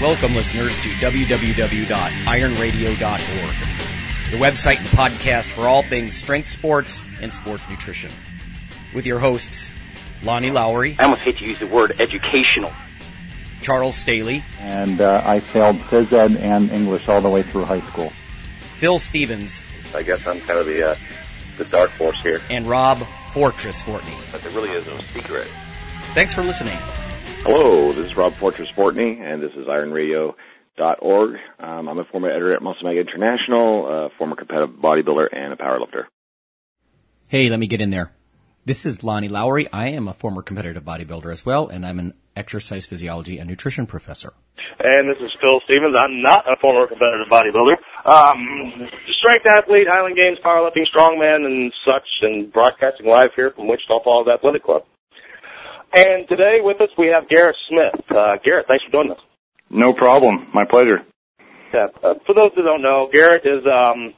Welcome, listeners, to www.ironradio.org, the website and podcast for all things strength sports and sports nutrition. With your hosts, Lonnie Lowery. I almost hate to use the word educational. Charles Staley. And uh, I failed phys ed and English all the way through high school. Phil Stevens. I guess I'm kind of the, uh, the dark horse here. And Rob Fortress Fortney. But there really is no secret. Thanks for listening. Hello, this is Rob Fortress Fortney, and this is IronRadio.org. Um, I'm a former editor at Muscle Mag International, a former competitive bodybuilder, and a powerlifter. Hey, let me get in there. This is Lonnie Lowery. I am a former competitive bodybuilder as well, and I'm an exercise physiology and nutrition professor. And this is Phil Stevens. I'm not a former competitive bodybuilder. Um, strength athlete, Highland Games, powerlifting, strongman, and such, and broadcasting live here from Wichita Falls Athletic Club. And today with us we have Garrett Smith. Uh, Garrett, thanks for doing this. No problem. My pleasure. Yeah. Uh, for those who don't know, Garrett is um,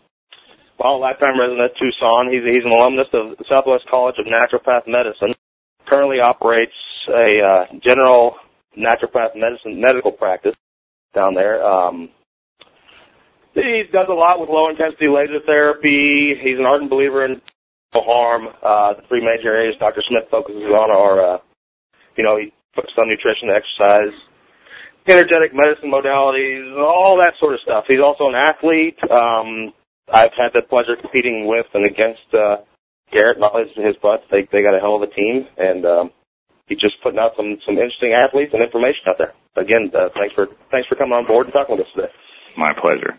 well, lifetime resident of Tucson. He's, he's an alumnus of the Southwest College of Naturopath Medicine. Currently operates a uh, general naturopath medicine medical practice down there. Um, he does a lot with low intensity laser therapy. He's an ardent believer in no harm. Uh, the three major areas Dr. Smith focuses on are, uh, you know, he focuses on nutrition, exercise, energetic medicine modalities, all that sort of stuff. He's also an athlete. Um, I've had the pleasure of competing with and against uh, Garrett and all his, his butts. They they got a hell of a team, and um, he's just putting out some some interesting athletes and information out there. Again, uh, thanks for thanks for coming on board and talking with us today. My pleasure.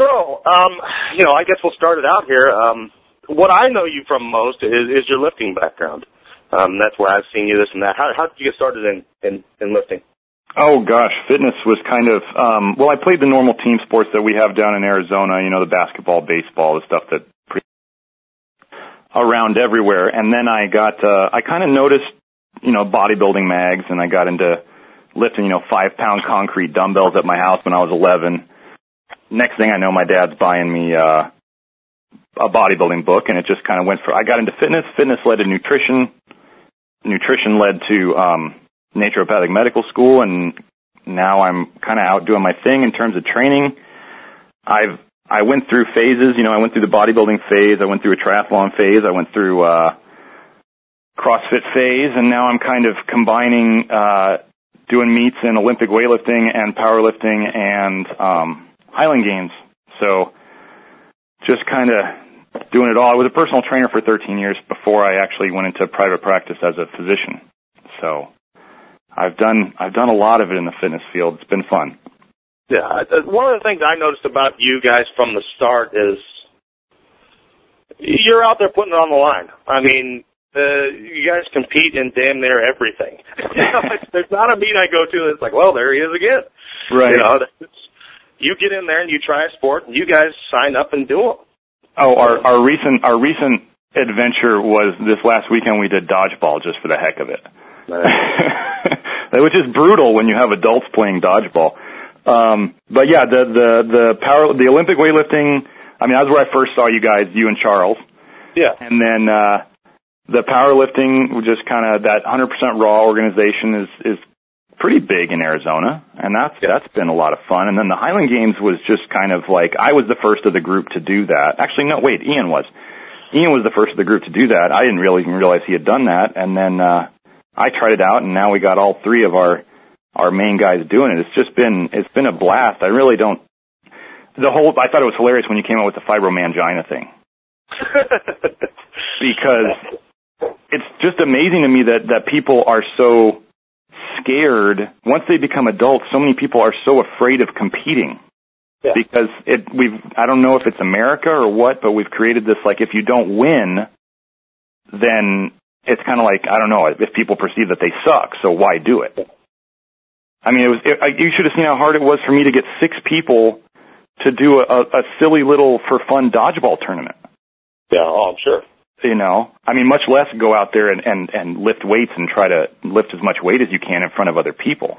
So, um, you know, I guess we'll start it out here. Um, what I know you from most is, is your lifting background. Um, that's where I've seen you this and that. How, how did you get started in, in, in lifting? Oh gosh, fitness was kind of um well I played the normal team sports that we have down in Arizona, you know, the basketball, baseball, the stuff that pre- around everywhere. And then I got uh I kind of noticed, you know, bodybuilding mags and I got into lifting, you know, 5 pound concrete dumbbells at my house when I was 11. Next thing I know my dad's buying me uh a bodybuilding book and it just kind of went for I got into fitness, fitness led to nutrition, nutrition led to um naturopathic medical school and now I'm kind of out doing my thing in terms of training. I've I went through phases, you know, I went through the bodybuilding phase, I went through a triathlon phase, I went through uh CrossFit phase and now I'm kind of combining uh doing meets in Olympic weightlifting and powerlifting and um Highland Games. So just kind of doing it all. I was a personal trainer for 13 years before I actually went into private practice as a physician. So I've done I've done a lot of it in the fitness field. It's been fun. Yeah, one of the things I noticed about you guys from the start is you're out there putting it on the line. I mean, uh, you guys compete in damn near everything. you know, there's not a meet I go to that's like, well, there he is again. Right. You know, you get in there and you try a sport, and you guys sign up and do them. Oh, our our recent our recent adventure was this last weekend. We did dodgeball just for the heck of it. which is brutal when you have adults playing dodgeball. Um, but yeah, the the the power the Olympic weightlifting. I mean, that's where I first saw you guys, you and Charles. Yeah. And then uh, the powerlifting, just kind of that 100% raw organization is is pretty big in Arizona, and that's yeah. that's been a lot of fun. And then the Highland Games was just kind of like I was the first of the group to do that. Actually, no, wait, Ian was. Ian was the first of the group to do that. I didn't really even realize he had done that, and then. uh I tried it out, and now we got all three of our our main guys doing it. It's just been it's been a blast. I really don't. The whole I thought it was hilarious when you came out with the fibromangina thing, because it's just amazing to me that that people are so scared once they become adults. So many people are so afraid of competing. Yeah. Because it, we've, I don't know if it's America or what, but we've created this like if you don't win, then it's kind of like I don't know if people perceive that they suck, so why do it? I mean, it was. It, you should have seen how hard it was for me to get six people to do a, a, a silly little for fun dodgeball tournament. Yeah, oh, I'm sure. You know, I mean, much less go out there and and and lift weights and try to lift as much weight as you can in front of other people.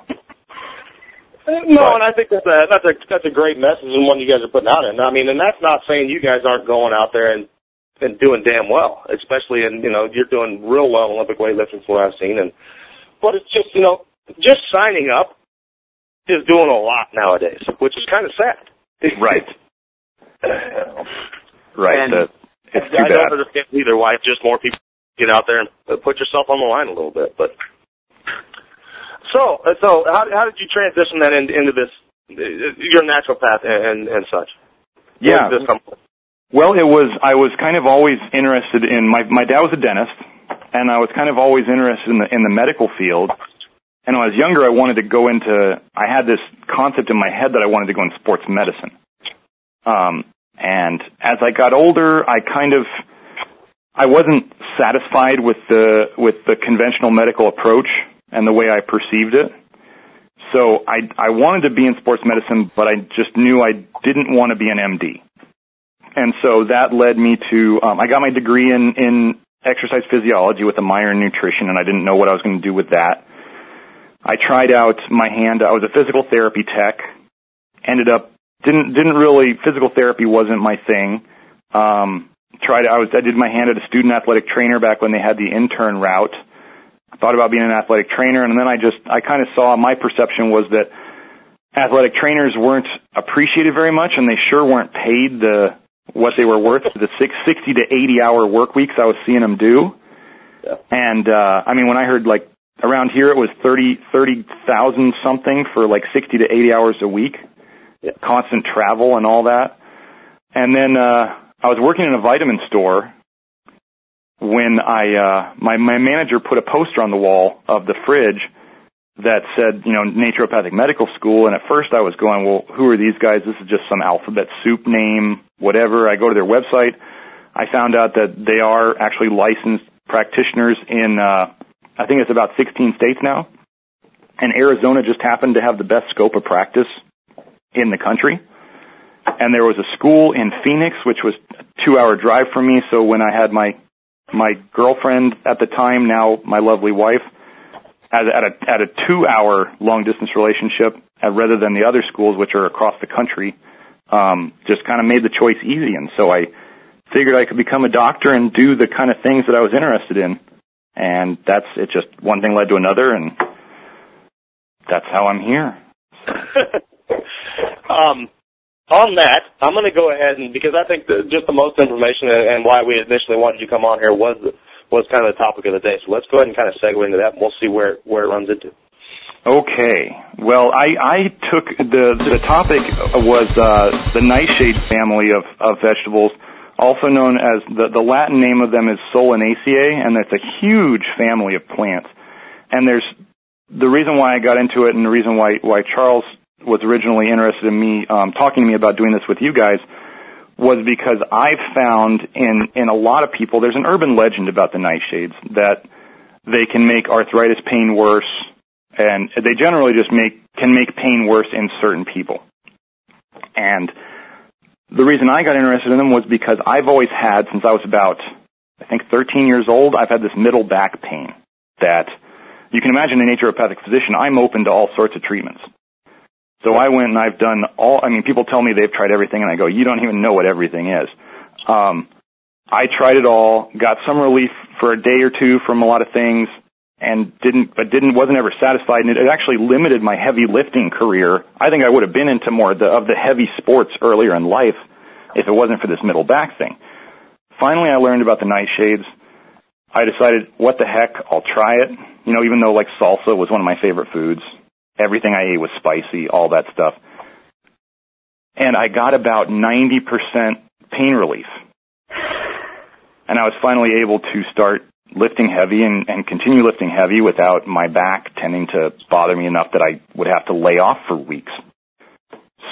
No, but, and I think that's a that's a that's a great message and one you guys are putting out. And I mean, and that's not saying you guys aren't going out there and and doing damn well, especially in you know you're doing real well in Olympic weightlifting from what I've seen. And but it's just you know just signing up is doing a lot nowadays, which is kind of sad. Right. right. And that, it's too I bad. don't understand either why just more people get out there and put yourself on the line a little bit. But so, so how how did you transition then into, into this uh, your naturopath and and, and such? Yeah. this? Well, it was I was kind of always interested in my my dad was a dentist, and I was kind of always interested in the in the medical field. And when I was younger, I wanted to go into. I had this concept in my head that I wanted to go in sports medicine. Um, and as I got older, I kind of I wasn't satisfied with the with the conventional medical approach and the way I perceived it. So I I wanted to be in sports medicine, but I just knew I didn't want to be an MD and so that led me to um, I got my degree in in exercise physiology with a minor in nutrition, and I didn't know what I was going to do with that. I tried out my hand. I was a physical therapy tech. Ended up didn't didn't really physical therapy wasn't my thing. Um, tried I was I did my hand at a student athletic trainer back when they had the intern route. I thought about being an athletic trainer, and then I just I kind of saw my perception was that athletic trainers weren't appreciated very much, and they sure weren't paid the what they were worth the six, 60 to 80 hour work weeks I was seeing them do. Yeah. And, uh, I mean, when I heard like around here it was 30, 30,000 something for like 60 to 80 hours a week. Constant travel and all that. And then, uh, I was working in a vitamin store when I, uh, my, my manager put a poster on the wall of the fridge that said, you know, naturopathic medical school. And at first I was going, well, who are these guys? This is just some alphabet soup name, whatever. I go to their website. I found out that they are actually licensed practitioners in, uh, I think it's about 16 states now. And Arizona just happened to have the best scope of practice in the country. And there was a school in Phoenix, which was a two hour drive from me. So when I had my, my girlfriend at the time, now my lovely wife, at at a, at a two hour long distance relationship uh, rather than the other schools which are across the country um, just kind of made the choice easy and so I figured I could become a doctor and do the kind of things that I was interested in and that's it just one thing led to another and that's how I'm here. um, on that, I'm going to go ahead and because I think that just the most information and, and why we initially wanted you to come on here was was kind of the topic of the day. So let's go ahead and kind of segue into that, and we'll see where where it runs into. Okay. Well, I, I took the the topic was uh, the nightshade family of, of vegetables, also known as the the Latin name of them is Solanaceae, and it's a huge family of plants. And there's the reason why I got into it, and the reason why why Charles was originally interested in me um, talking to me about doing this with you guys was because I've found in in a lot of people there's an urban legend about the nightshades that they can make arthritis pain worse and they generally just make can make pain worse in certain people. And the reason I got interested in them was because I've always had since I was about I think 13 years old, I've had this middle back pain that you can imagine a naturopathic physician, I'm open to all sorts of treatments. So I went and I've done all, I mean, people tell me they've tried everything and I go, you don't even know what everything is. Um, I tried it all, got some relief for a day or two from a lot of things and didn't, but didn't, wasn't ever satisfied and it actually limited my heavy lifting career. I think I would have been into more of the, of the heavy sports earlier in life if it wasn't for this middle back thing. Finally I learned about the nightshades. I decided, what the heck, I'll try it. You know, even though like salsa was one of my favorite foods, everything I ate was spicy, all that stuff. And I got about 90% pain relief. And I was finally able to start lifting heavy and, and continue lifting heavy without my back tending to bother me enough that I would have to lay off for weeks.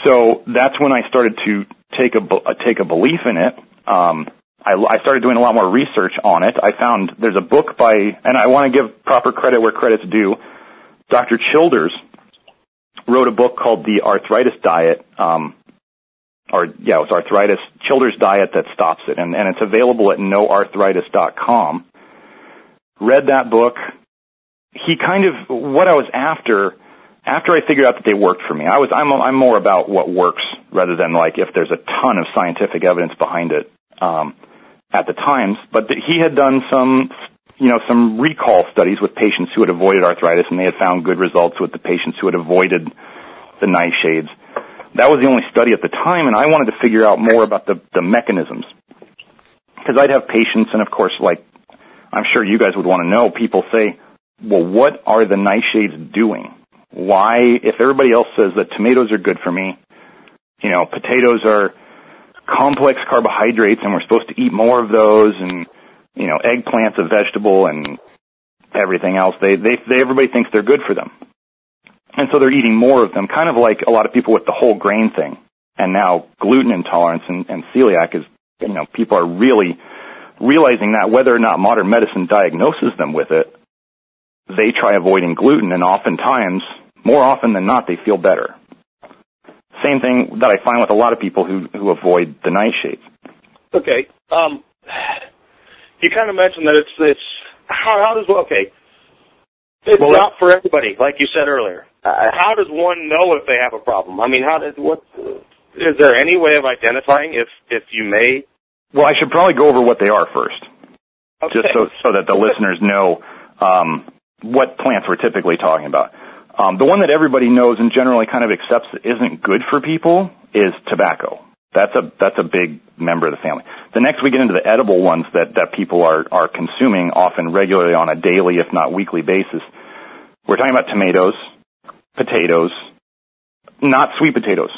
So that's when I started to take a, uh, take a belief in it. Um, I, I started doing a lot more research on it. I found there's a book by, and I want to give proper credit where credit's due. Dr. Childers wrote a book called The Arthritis Diet, um, or yeah, it was Arthritis Childers Diet that stops it, and, and it's available at noarthritis.com. Read that book. He kind of what I was after. After I figured out that they worked for me, I was I'm I'm more about what works rather than like if there's a ton of scientific evidence behind it. Um, at the times, but th- he had done some you know, some recall studies with patients who had avoided arthritis and they had found good results with the patients who had avoided the nightshades. That was the only study at the time, and I wanted to figure out more about the, the mechanisms. Because I'd have patients, and of course, like I'm sure you guys would want to know, people say, well, what are the nightshades doing? Why, if everybody else says that tomatoes are good for me, you know, potatoes are complex carbohydrates and we're supposed to eat more of those and, you know, eggplant's a vegetable and everything else, they, they, they, everybody thinks they're good for them. And so they're eating more of them, kind of like a lot of people with the whole grain thing. And now gluten intolerance and, and celiac is, you know, people are really realizing that whether or not modern medicine diagnoses them with it, they try avoiding gluten and oftentimes, more often than not, they feel better. Same thing that I find with a lot of people who, who avoid the nightshades. Okay. Um, you kind of mentioned that it's, it's, how, how does, okay, it's Well, not for everybody, like you said earlier. Uh, how does one know if they have a problem? I mean, how does, what, is there any way of identifying if, if you may? Well, I should probably go over what they are first, Okay. just so, so that the listeners know um, what plants we're typically talking about. Um, the one that everybody knows and generally kind of accepts that isn't good for people is tobacco. That's a that's a big member of the family. The next we get into the edible ones that that people are are consuming often regularly on a daily, if not weekly basis. We're talking about tomatoes, potatoes, not sweet potatoes.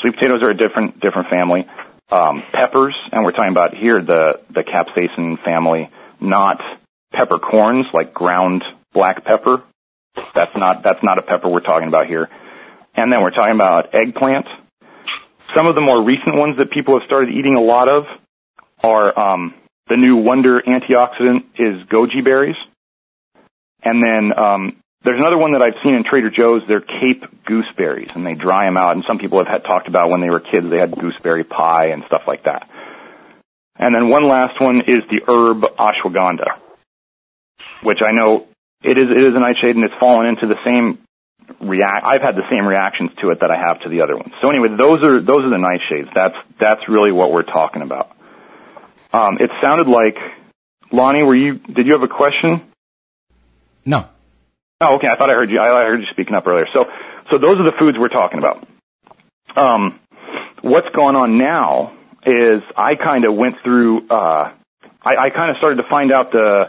Sweet potatoes are a different different family. Um, peppers, and we're talking about here the the capsaicin family, not peppercorns like ground black pepper. That's not that's not a pepper we're talking about here. And then we're talking about eggplant. Some of the more recent ones that people have started eating a lot of are um, the new wonder antioxidant is goji berries. And then um, there's another one that I've seen in Trader Joe's. They're Cape gooseberries, and they dry them out. And some people have had talked about when they were kids, they had gooseberry pie and stuff like that. And then one last one is the herb ashwagandha, which I know it is it is a nightshade, and it's fallen into the same react. I've had the same reactions to it that I have to the other ones. So anyway, those are those are the nightshades. That's that's really what we're talking about. Um, it sounded like Lonnie, were you? Did you have a question? No. Oh, okay. I thought I heard you. I heard you speaking up earlier. So, so those are the foods we're talking about. Um, what's going on now is I kind of went through. Uh, I, I kind of started to find out the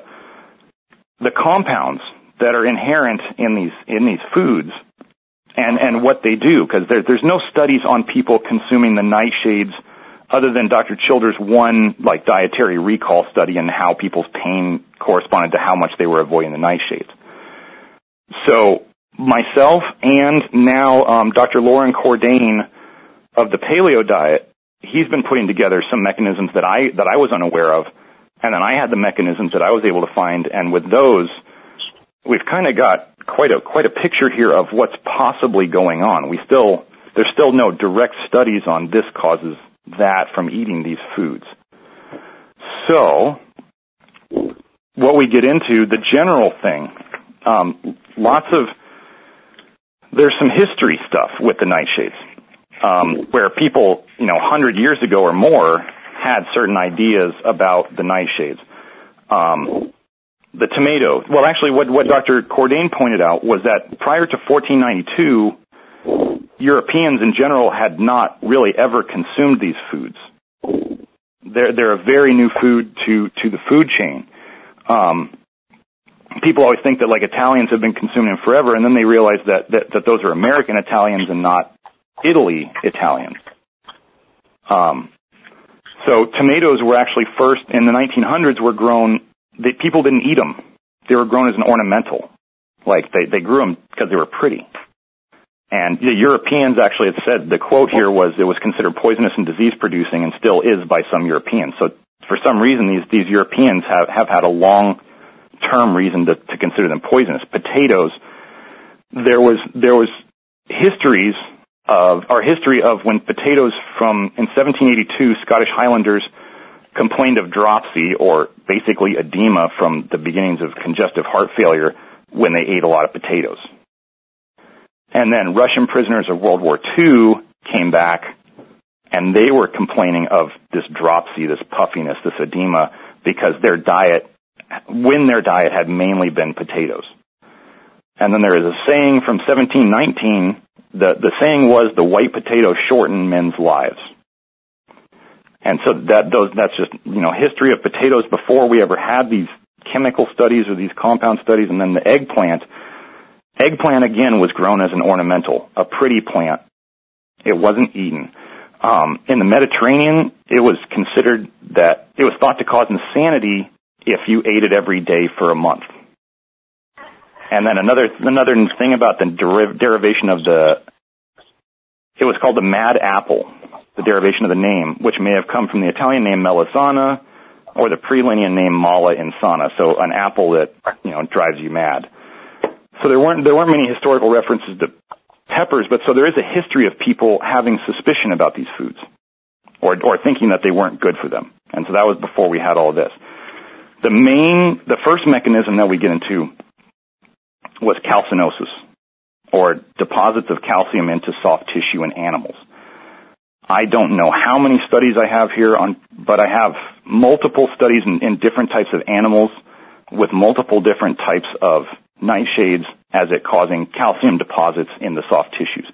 the compounds that are inherent in these in these foods and and what they do because there, there's no studies on people consuming the nightshades other than Dr. Childers' one like dietary recall study and how people's pain corresponded to how much they were avoiding the nightshades. So myself and now um, Dr. Loren Cordain of the paleo diet, he's been putting together some mechanisms that I that I was unaware of, and then I had the mechanisms that I was able to find, and with those, we've kind of got quite a quite a picture here of what's possibly going on. We still there's still no direct studies on this causes that from eating these foods. So, what we get into, the general thing, um, lots of, there's some history stuff with the nightshades, um, where people, you know, 100 years ago or more had certain ideas about the nightshades. Um, the tomato, well, actually, what, what Dr. Cordain pointed out was that prior to 1492, Europeans in general had not really ever consumed these foods. They're, they're a very new food to, to the food chain. Um, people always think that like Italians have been consuming them forever, and then they realize that, that, that those are American Italians and not Italy Italians. Um, so tomatoes were actually first in the 1900s were grown. People didn't eat them; they were grown as an ornamental. Like they they grew them because they were pretty. And the Europeans actually had said the quote here was it was considered poisonous and disease producing, and still is by some Europeans. So for some reason, these these Europeans have have had a long term reason to, to consider them poisonous. Potatoes, there was there was histories of our history of when potatoes from in 1782 Scottish Highlanders complained of dropsy or basically edema from the beginnings of congestive heart failure when they ate a lot of potatoes. And then Russian prisoners of World War II came back and they were complaining of this dropsy, this puffiness, this edema because their diet, when their diet had mainly been potatoes. And then there is a saying from 1719 the the saying was the white potato shortened men's lives. And so that those that's just you know history of potatoes before we ever had these chemical studies or these compound studies, and then the eggplant. Eggplant again was grown as an ornamental, a pretty plant. It wasn't eaten. Um, in the Mediterranean, it was considered that it was thought to cause insanity if you ate it every day for a month. And then another another thing about the deriv- derivation of the it was called the mad apple, the derivation of the name, which may have come from the Italian name melisana or the pre-Linnean name mala insana, so an apple that you know drives you mad. So there weren't there weren't many historical references to peppers, but so there is a history of people having suspicion about these foods, or or thinking that they weren't good for them, and so that was before we had all this. The main, the first mechanism that we get into was calcinosis, or deposits of calcium into soft tissue in animals. I don't know how many studies I have here on, but I have multiple studies in, in different types of animals with multiple different types of nightshades as it causing calcium deposits in the soft tissues.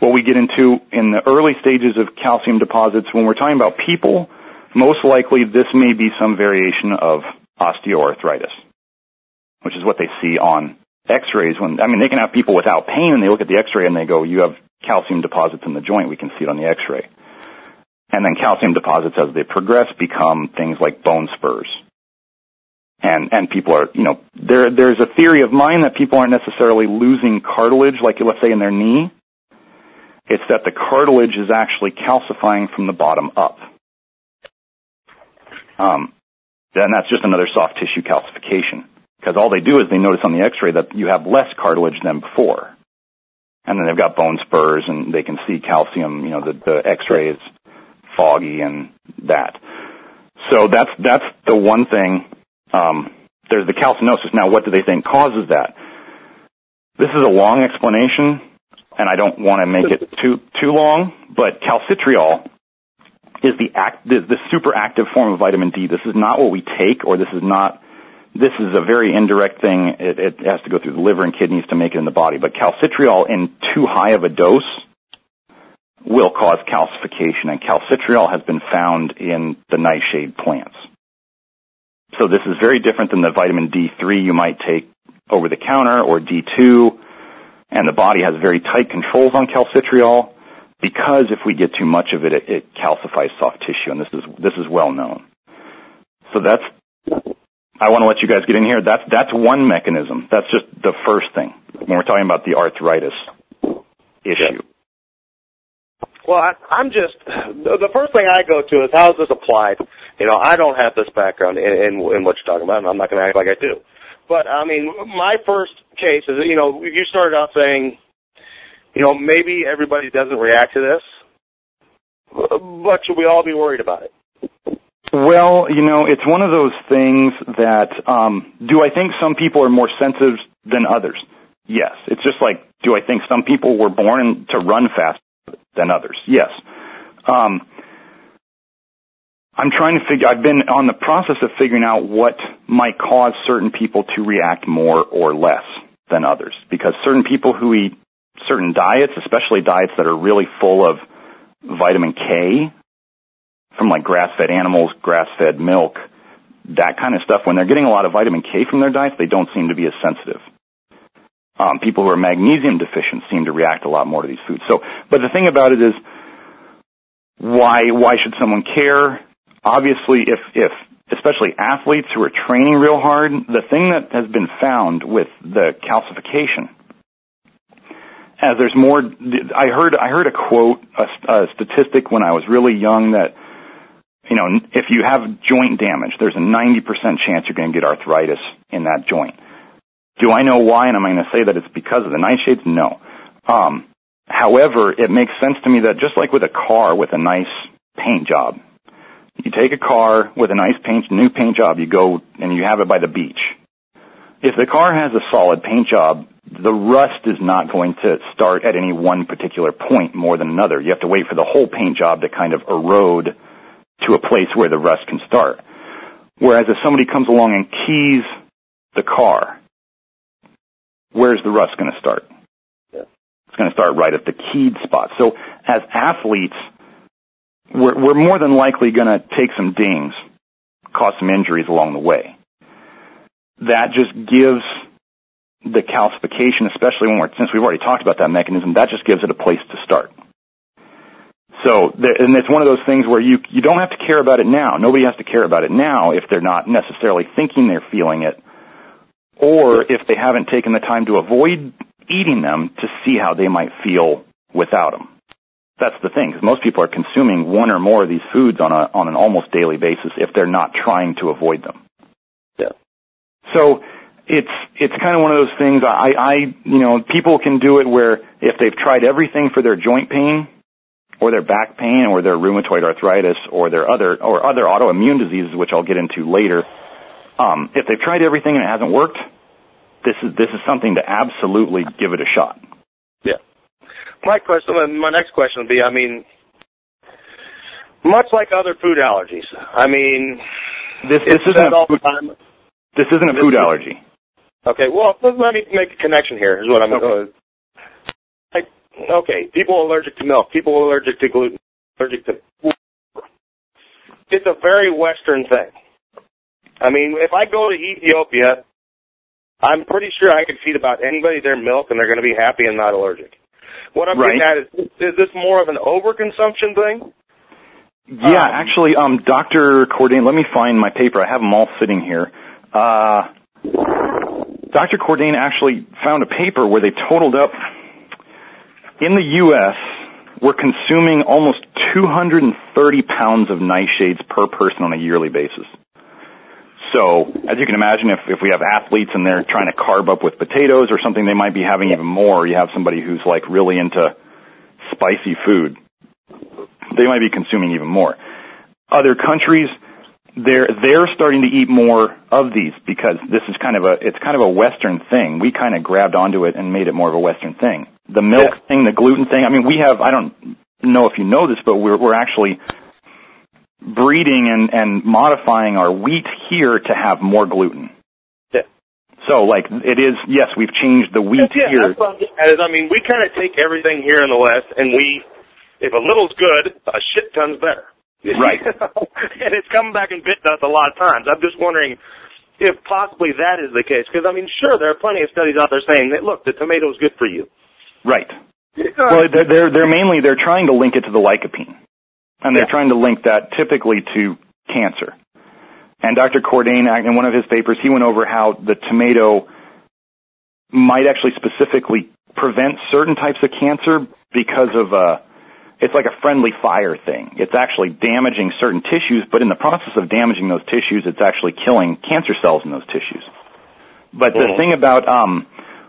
What we get into in the early stages of calcium deposits, when we're talking about people, most likely this may be some variation of osteoarthritis, which is what they see on x-rays when, I mean, they can have people without pain and they look at the x-ray and they go, you have calcium deposits in the joint. We can see it on the x-ray. And then calcium deposits as they progress become things like bone spurs and and people are you know there there's a theory of mine that people aren't necessarily losing cartilage like let's say in their knee it's that the cartilage is actually calcifying from the bottom up um then that's just another soft tissue calcification because all they do is they notice on the x-ray that you have less cartilage than before and then they've got bone spurs and they can see calcium you know the the x-ray is foggy and that so that's that's the one thing um, there's the calcinosis. Now, what do they think causes that? This is a long explanation, and I don't want to make it too too long. But calcitriol is the act the, the super active form of vitamin D. This is not what we take, or this is not. This is a very indirect thing. It, it has to go through the liver and kidneys to make it in the body. But calcitriol in too high of a dose will cause calcification, and calcitriol has been found in the nightshade plants. So this is very different than the vitamin D3 you might take over the counter or D2. And the body has very tight controls on calcitriol because if we get too much of it, it, it calcifies soft tissue, and this is this is well known. So that's I want to let you guys get in here. That's that's one mechanism. That's just the first thing when we're talking about the arthritis issue. Well, I, I'm just the first thing I go to is how is this applied? You know, I don't have this background in, in, in what you're talking about, and I'm not going to act like I do. But I mean, my first case is you know you started out saying, you know, maybe everybody doesn't react to this, but should we all be worried about it? Well, you know, it's one of those things that um, do I think some people are more sensitive than others? Yes. It's just like, do I think some people were born to run fast than others. Yes. Um, I'm trying to figure, I've been on the process of figuring out what might cause certain people to react more or less than others. Because certain people who eat certain diets, especially diets that are really full of vitamin K, from like grass-fed animals, grass-fed milk, that kind of stuff, when they're getting a lot of vitamin K from their diets, they don't seem to be as sensitive. Um, people who are magnesium deficient seem to react a lot more to these foods. So, but the thing about it is, why why should someone care? Obviously, if if especially athletes who are training real hard, the thing that has been found with the calcification, as there's more, I heard I heard a quote, a, a statistic when I was really young that you know, if you have joint damage, there's a 90% chance you're going to get arthritis in that joint. Do I know why? And am I going to say that it's because of the nightshades? No. Um, however, it makes sense to me that just like with a car with a nice paint job, you take a car with a nice paint, new paint job, you go and you have it by the beach. If the car has a solid paint job, the rust is not going to start at any one particular point more than another. You have to wait for the whole paint job to kind of erode to a place where the rust can start. Whereas if somebody comes along and keys the car, where's the rust going to start? Yeah. It's going to start right at the keyed spot. So as athletes, we're, we're more than likely going to take some dings, cause some injuries along the way. That just gives the calcification, especially when we're, since we've already talked about that mechanism, that just gives it a place to start. So, and it's one of those things where you, you don't have to care about it now. Nobody has to care about it now if they're not necessarily thinking they're feeling it, or if they haven't taken the time to avoid eating them to see how they might feel without them. That's the thing, because most people are consuming one or more of these foods on a, on an almost daily basis if they're not trying to avoid them. Yeah. So, it's it's kind of one of those things. I I you know people can do it where if they've tried everything for their joint pain, or their back pain or their rheumatoid arthritis or their other or other autoimmune diseases, which I'll get into later. Um, if they've tried everything and it hasn't worked, this is this is something to absolutely give it a shot. Yeah. My question, my next question would be, I mean, much like other food allergies, I mean, this this isn't a food, this isn't a food allergy. Okay, well, let me make a connection here. Is what I'm okay okay, people allergic to milk, people allergic to gluten, allergic to. It's a very Western thing. I mean, if I go to Ethiopia, I'm pretty sure I could feed about anybody their milk and they're going to be happy and not allergic. What I'm right. getting at is, is this more of an overconsumption thing? Yeah, um, actually, um, Dr. Cordain, let me find my paper. I have them all sitting here. Uh, Dr. Cordain actually found a paper where they totaled up in the U.S., we're consuming almost 230 pounds of nightshades per person on a yearly basis. So, as you can imagine, if, if we have athletes and they're trying to carb up with potatoes or something, they might be having even more. You have somebody who's like really into spicy food. They might be consuming even more. Other countries, they're they're starting to eat more of these because this is kind of a it's kind of a Western thing. We kind of grabbed onto it and made it more of a Western thing. The milk yeah. thing, the gluten thing. I mean, we have I don't know if you know this, but we're we're actually breeding and and modifying our wheat here to have more gluten. Yeah. So like it is yes, we've changed the wheat yeah, here. I'm I mean, we kind of take everything here in the West and we if a little's good, a shit ton's better. Right. and it's coming back and bitten us a lot of times. I'm just wondering if possibly that is the case. Because, I mean, sure, there are plenty of studies out there saying that, look, the tomato's good for you. Right. Well, they're, they're, they're mainly, they're trying to link it to the lycopene. And they're yeah. trying to link that typically to cancer. And Dr. Cordain, in one of his papers, he went over how the tomato might actually specifically prevent certain types of cancer because of uh, it's like a friendly fire thing. It's actually damaging certain tissues, but in the process of damaging those tissues, it's actually killing cancer cells in those tissues. But the mm-hmm. thing about um,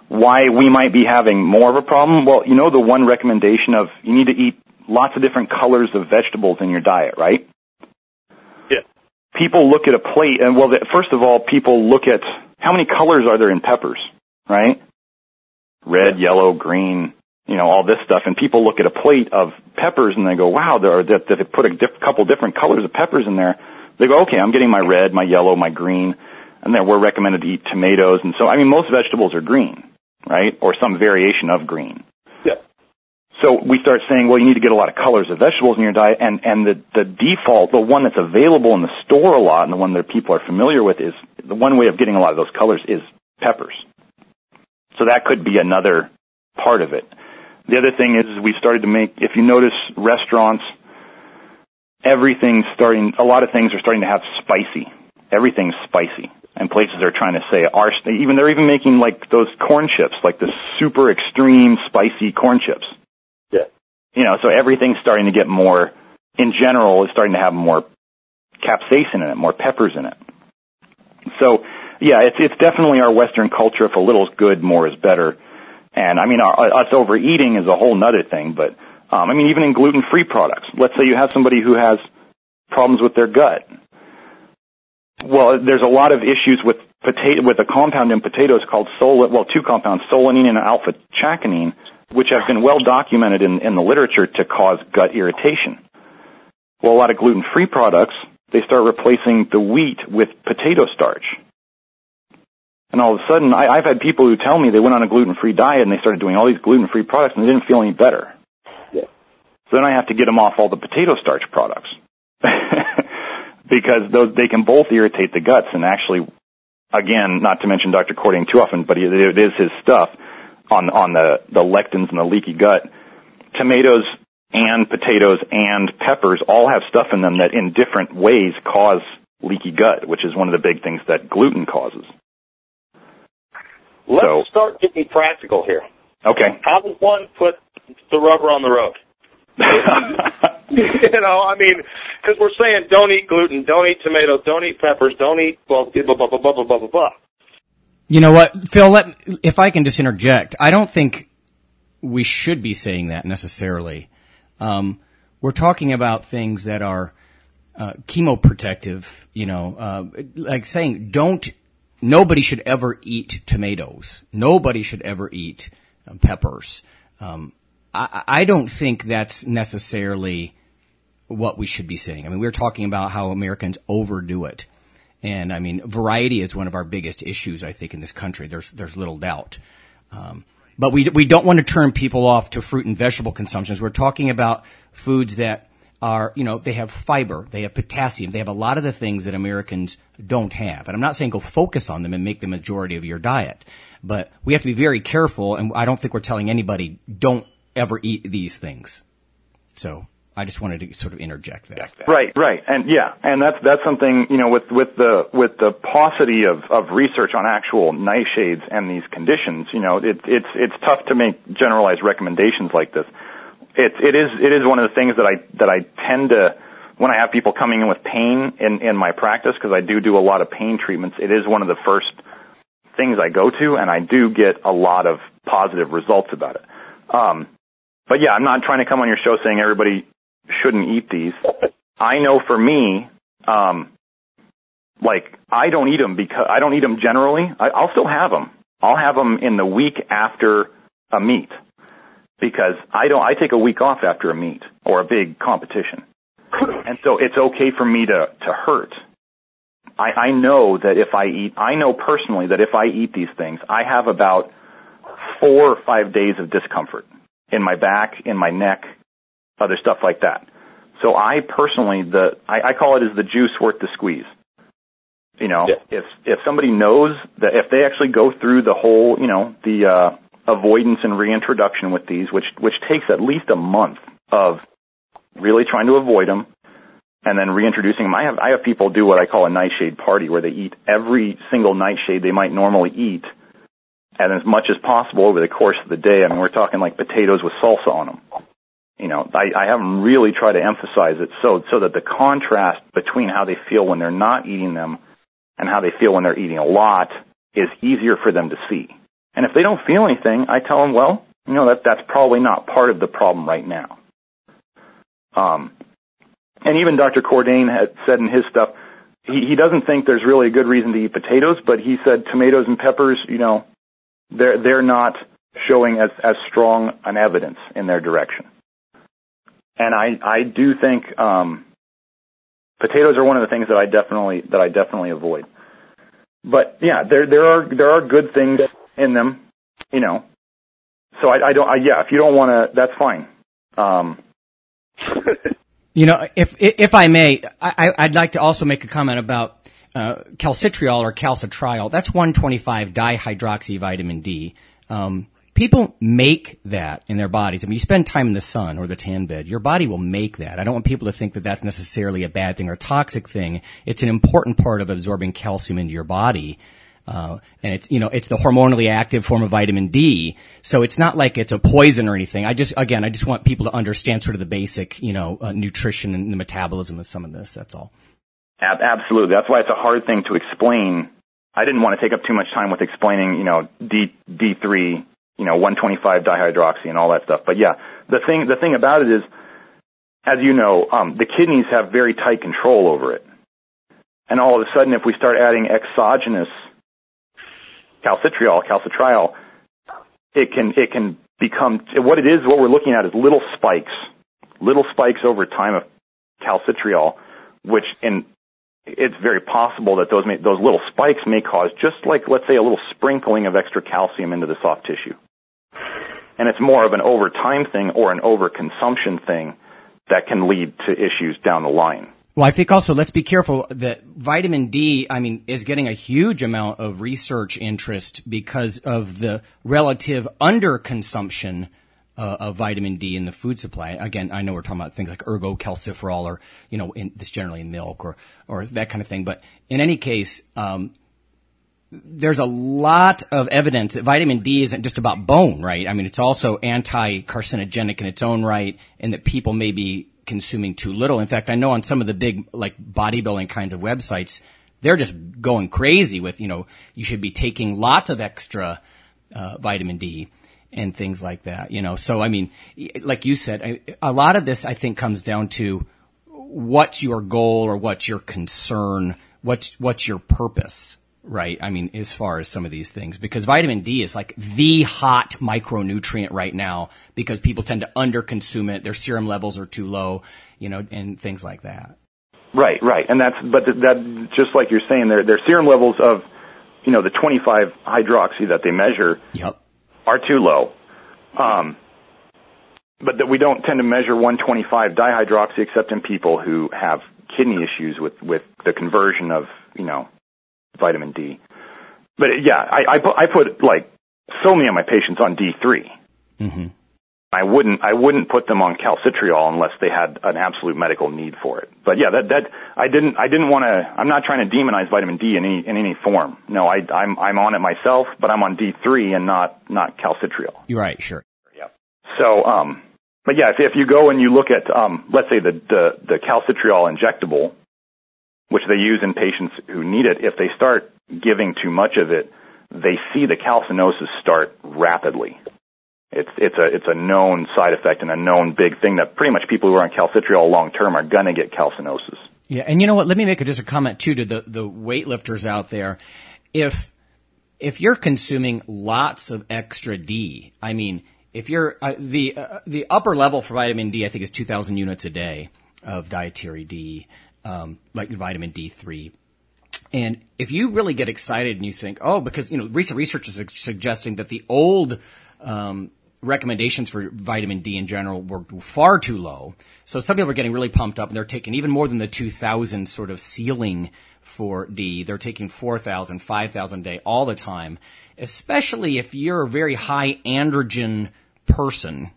why we might be having more of a problem, well, you know the one recommendation of you need to eat lots of different colors of vegetables in your diet, right? Yeah. People look at a plate, and well, first of all, people look at how many colors are there in peppers, right? Red, yellow, green, you know, all this stuff, and people look at a plate of peppers and they go, wow, there are, that, they put a diff- couple different colors of peppers in there. They go, okay, I'm getting my red, my yellow, my green, and then we're recommended to eat tomatoes, and so, I mean, most vegetables are green, right? Or some variation of green. Yeah. So we start saying, well, you need to get a lot of colors of vegetables in your diet, and, and the, the default, the one that's available in the store a lot, and the one that people are familiar with is, the one way of getting a lot of those colors is peppers. So that could be another part of it. The other thing is we started to make, if you notice restaurants, everything's starting, a lot of things are starting to have spicy. Everything's spicy. And places are trying to say, are, even, they're even making like those corn chips, like the super extreme spicy corn chips. Yeah. You know, so everything's starting to get more, in general, is starting to have more capsaicin in it, more peppers in it. So, yeah, it's, it's definitely our Western culture. If a little is good, more is better and I mean, our, us overeating is a whole nother thing, but um, I mean, even in gluten-free products. Let's say you have somebody who has problems with their gut. Well, there's a lot of issues with potato with a compound in potatoes called solan. Well, two compounds, solanine and alpha chaconine, which have been well documented in, in the literature to cause gut irritation. Well, a lot of gluten-free products they start replacing the wheat with potato starch. And all of a sudden, I, I've had people who tell me they went on a gluten-free diet and they started doing all these gluten-free products and they didn't feel any better. Yeah. So then I have to get them off all the potato starch products because those they can both irritate the guts and actually, again, not to mention Dr. Cordain too often, but it, it is his stuff on on the the lectins and the leaky gut. Tomatoes and potatoes and peppers all have stuff in them that in different ways cause leaky gut, which is one of the big things that gluten causes. Let's So- start getting practical here. Okay. How does one put the rubber on the road? you know, I mean, because we're saying don't eat gluten, don't eat tomatoes, don't eat peppers, don't eat blah blah blah blah blah blah blah blah. You know what, Phil? Let if I can just interject. I don't think we should be saying that necessarily. Um, we're talking about things that are uh, chemoprotective. You know, uh, like saying don't. Nobody should ever eat tomatoes. Nobody should ever eat um, peppers. Um, I, I don't think that's necessarily what we should be saying. I mean, we're talking about how Americans overdo it. And I mean, variety is one of our biggest issues, I think, in this country. There's, there's little doubt. Um, but we, we don't want to turn people off to fruit and vegetable consumptions. We're talking about foods that are, you know, they have fiber, they have potassium, they have a lot of the things that Americans don't have. And I'm not saying go focus on them and make the majority of your diet, but we have to be very careful. And I don't think we're telling anybody don't ever eat these things. So I just wanted to sort of interject that. Right, right, and yeah, and that's that's something you know with with the with the paucity of of research on actual nightshades and these conditions, you know, it, it's it's tough to make generalized recommendations like this. It it is it is one of the things that I that I tend to when I have people coming in with pain in in my practice because I do do a lot of pain treatments. It is one of the first things I go to, and I do get a lot of positive results about it. Um, but yeah, I'm not trying to come on your show saying everybody shouldn't eat these. I know for me, um, like I don't eat them because I don't eat them generally. I, I'll still have them. I'll have them in the week after a meet because I don't. I take a week off after a meet or a big competition, and so it's okay for me to to hurt. I, I know that if I eat, I know personally that if I eat these things, I have about four or five days of discomfort in my back, in my neck, other stuff like that. So I personally, the I, I call it is the juice worth the squeeze. You know, Yeah. if if somebody knows that if they actually go through the whole, you know, the uh, avoidance and reintroduction with these, which which takes at least a month of really trying to avoid them, and then reintroducing them. I have I have people do what I call a nightshade party, where they eat every single nightshade they might normally eat, and as much as possible over the course of the day. I mean, we're talking like potatoes with salsa on them. You know, I, I have them really try to emphasize it so so that the contrast between how they feel when they're not eating them and how they feel when they're eating a lot is easier for them to see. And if they don't feel anything, I tell them, well, you know, that that's probably not part of the problem right now. Um, and even Dr. Cordain had said in his stuff, he, he doesn't think there's really a good reason to eat potatoes, but he said tomatoes and peppers, you know, they're they're not showing as as strong an evidence in their direction. And I I do think um, potatoes are one of the things that I definitely that I definitely avoid. But yeah, there there are there are good things in them, you know. So I, I don't I, yeah, if you don't want to, that's fine. Um, You know, if if I may, I, I'd like to also make a comment about uh, calcitriol or calcitriol. That's 125 dihydroxy vitamin D. Um, people make that in their bodies. I mean, you spend time in the sun or the tan bed, your body will make that. I don't want people to think that that's necessarily a bad thing or a toxic thing. It's an important part of absorbing calcium into your body. Uh, and it's, you know, it's the hormonally active form of vitamin D. So it's not like it's a poison or anything. I just, again, I just want people to understand sort of the basic, you know, uh, nutrition and the metabolism of some of this. That's all. Ab- absolutely. That's why it's a hard thing to explain. I didn't want to take up too much time with explaining, you know, D D3, you know, 125 dihydroxy and all that stuff. But yeah, the thing the thing about it is, as you know, um, the kidneys have very tight control over it. And all of a sudden, if we start adding exogenous calcitriol, calcitriol, it can it can become what it is. What we're looking at is little spikes, little spikes over time of calcitriol, which in it's very possible that those may, those little spikes may cause just like let's say a little sprinkling of extra calcium into the soft tissue. And it's more of an over time thing or an overconsumption thing that can lead to issues down the line. Well, I think also let's be careful that vitamin D, I mean, is getting a huge amount of research interest because of the relative underconsumption uh, of vitamin D in the food supply. Again, I know we're talking about things like ergocalciferol or, you know, in, this generally in milk or, or that kind of thing. But in any case, um, there's a lot of evidence that vitamin D isn't just about bone, right? I mean, it's also anti-carcinogenic in its own right and that people may be consuming too little. In fact, I know on some of the big, like bodybuilding kinds of websites, they're just going crazy with, you know, you should be taking lots of extra, uh, vitamin D and things like that, you know. So, I mean, like you said, a lot of this, I think, comes down to what's your goal or what's your concern, what's, what's your purpose, right? I mean, as far as some of these things, because vitamin D is like the hot micronutrient right now because people tend to underconsume it. Their serum levels are too low, you know, and things like that. Right, right. And that's, but that, just like you're saying, their, their serum levels of, you know, the 25 hydroxy that they measure. Yep are too low. Um, but that we don't tend to measure 125 dihydroxy except in people who have kidney issues with, with the conversion of, you know, vitamin D. But yeah, I, I put, I put like so many of my patients on D3. Mm-hmm. I wouldn't I wouldn't put them on calcitriol unless they had an absolute medical need for it. But yeah, that that I didn't I didn't want to. I'm not trying to demonize vitamin D in any in any form. No, I I'm I'm on it myself, but I'm on D3 and not not calcitriol. You're right, sure. Yeah. So um, but yeah, if if you go and you look at um, let's say the the the calcitriol injectable, which they use in patients who need it, if they start giving too much of it, they see the calcinosis start rapidly. It's it's a it's a known side effect and a known big thing that pretty much people who are on calcitriol long term are gonna get calcinosis. Yeah, and you know what? Let me make a, just a comment too to the the weightlifters out there. If if you're consuming lots of extra D, I mean, if you're uh, the uh, the upper level for vitamin D, I think is 2,000 units a day of dietary D, um, like vitamin D3. And if you really get excited and you think, oh, because you know, recent research is suggesting that the old um, recommendations for vitamin D in general were far too low. So some people are getting really pumped up and they're taking even more than the 2000 sort of ceiling for D. They're taking 4,000, 5,000 a day all the time, especially if you're a very high androgen person,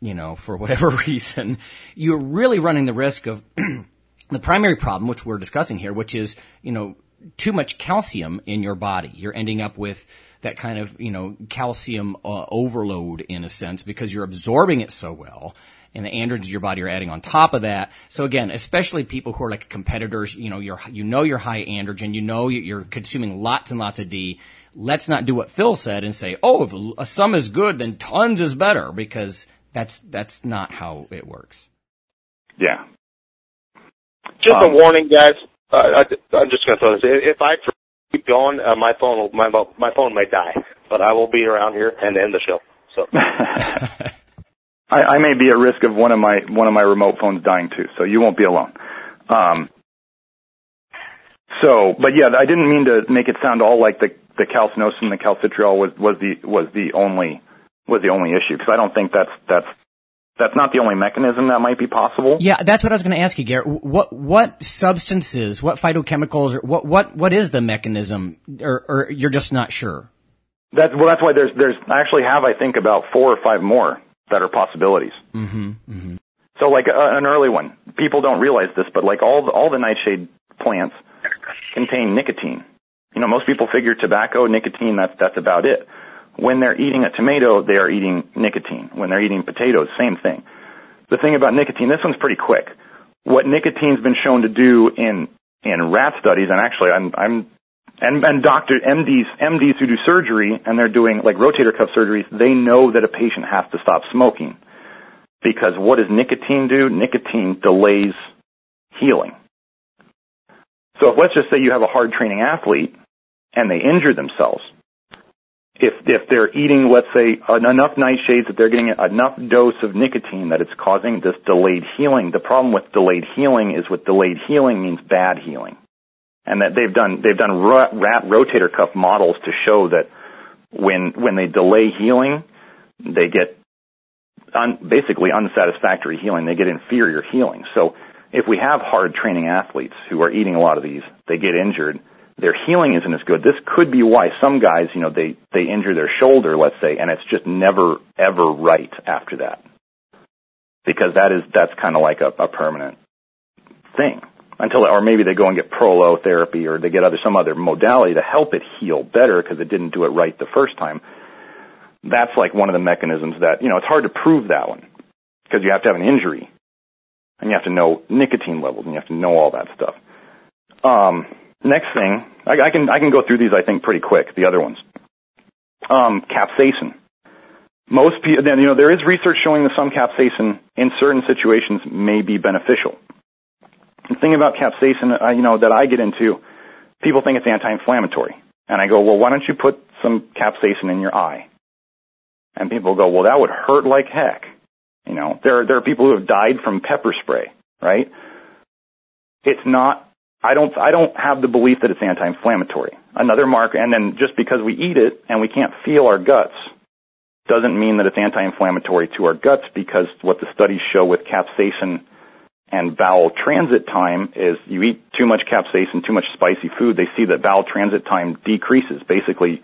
you know, for whatever reason, you're really running the risk of the primary problem, which we're discussing here, which is, you know, too much calcium in your body. You're ending up with that kind of, you know, calcium uh, overload in a sense because you're absorbing it so well and the androgens in your body are adding on top of that. So again, especially people who are like competitors, you know, you're, you know, you're high androgen, you know, you're consuming lots and lots of D. Let's not do what Phil said and say, oh, if some is good, then tons is better because that's, that's not how it works. Yeah. Just um, a warning, guys. Uh, I, I'm just going to throw this. If I keep going, uh, my phone will, my my phone may die, but I will be around here and end the show. So. I, I may be at risk of one of my one of my remote phones dying too, so you won't be alone. Um, so, but yeah, I didn't mean to make it sound all like the the calcinosis and the calcitriol was was the was the only was the only issue because I don't think that's that's that's not the only mechanism that might be possible. Yeah, that's what I was going to ask you, Garrett. What what substances, what phytochemicals, what what what is the mechanism, or, or you're just not sure? That's well, that's why there's there's I actually have I think about four or five more that are possibilities. Mm-hmm, mm-hmm. So like a, uh, an early one, people don't realize this, but like all the, all the nightshade plants contain nicotine. You know, most people figure tobacco, nicotine, that's that's about it. When they're eating a tomato, they are eating nicotine. When they're eating potatoes, same thing. The thing about nicotine, this one's pretty quick. What nicotine's been shown to do in in rat studies, and actually, I'm I'm and and doctor MDs MDs who do surgery and they're doing like rotator cuff surgeries, they know that a patient has to stop smoking because what does nicotine do? Nicotine delays healing. So if let's just say you have a hard training athlete and they injure themselves, if if they're eating, let's say, enough nightshades that they're getting enough dose of nicotine that it's causing this delayed healing. The problem with delayed healing is with delayed healing means bad healing. and that they've done they've done rat rotator cuff models to show that when when they delay healing, they get un, basically unsatisfactory healing. They get inferior healing. So if we have hard training athletes who are eating a lot of these, they get injured. Their healing isn't as good. This could be why some guys, you know, they they injure their shoulder, let's say, and it's just never ever right after that, because that is that's kind of like a, a permanent thing until, or maybe they go and get prolotherapy or they get other some other modality to help it heal better because it didn't do it right the first time that's like one of the mechanisms that, you know, it's hard to prove that one because you have to have an injury and you have to know nicotine levels and you have to know all that stuff. Um, next thing, I, I can, I can go through these, I think, pretty quick, the other ones. Um, capsaicin. Most people, then, you know, there is research showing that some capsaicin in certain situations may be beneficial. The thing about capsaicin, uh, you know, that I get into, people think it's anti-inflammatory. And I go, well, why don't you put some capsaicin in your eye? And people go, well, that would hurt like heck. You know, there, are, there are people who have died from pepper spray, right? It's not, I don't, I don't have the belief that it's anti-inflammatory. Another marker, and then just because we eat it and we can't feel our guts doesn't mean that it's anti-inflammatory to our guts because what the studies show with capsaicin and bowel transit time is you eat too much capsaicin, too much spicy food, they see that bowel transit time decreases. Basically,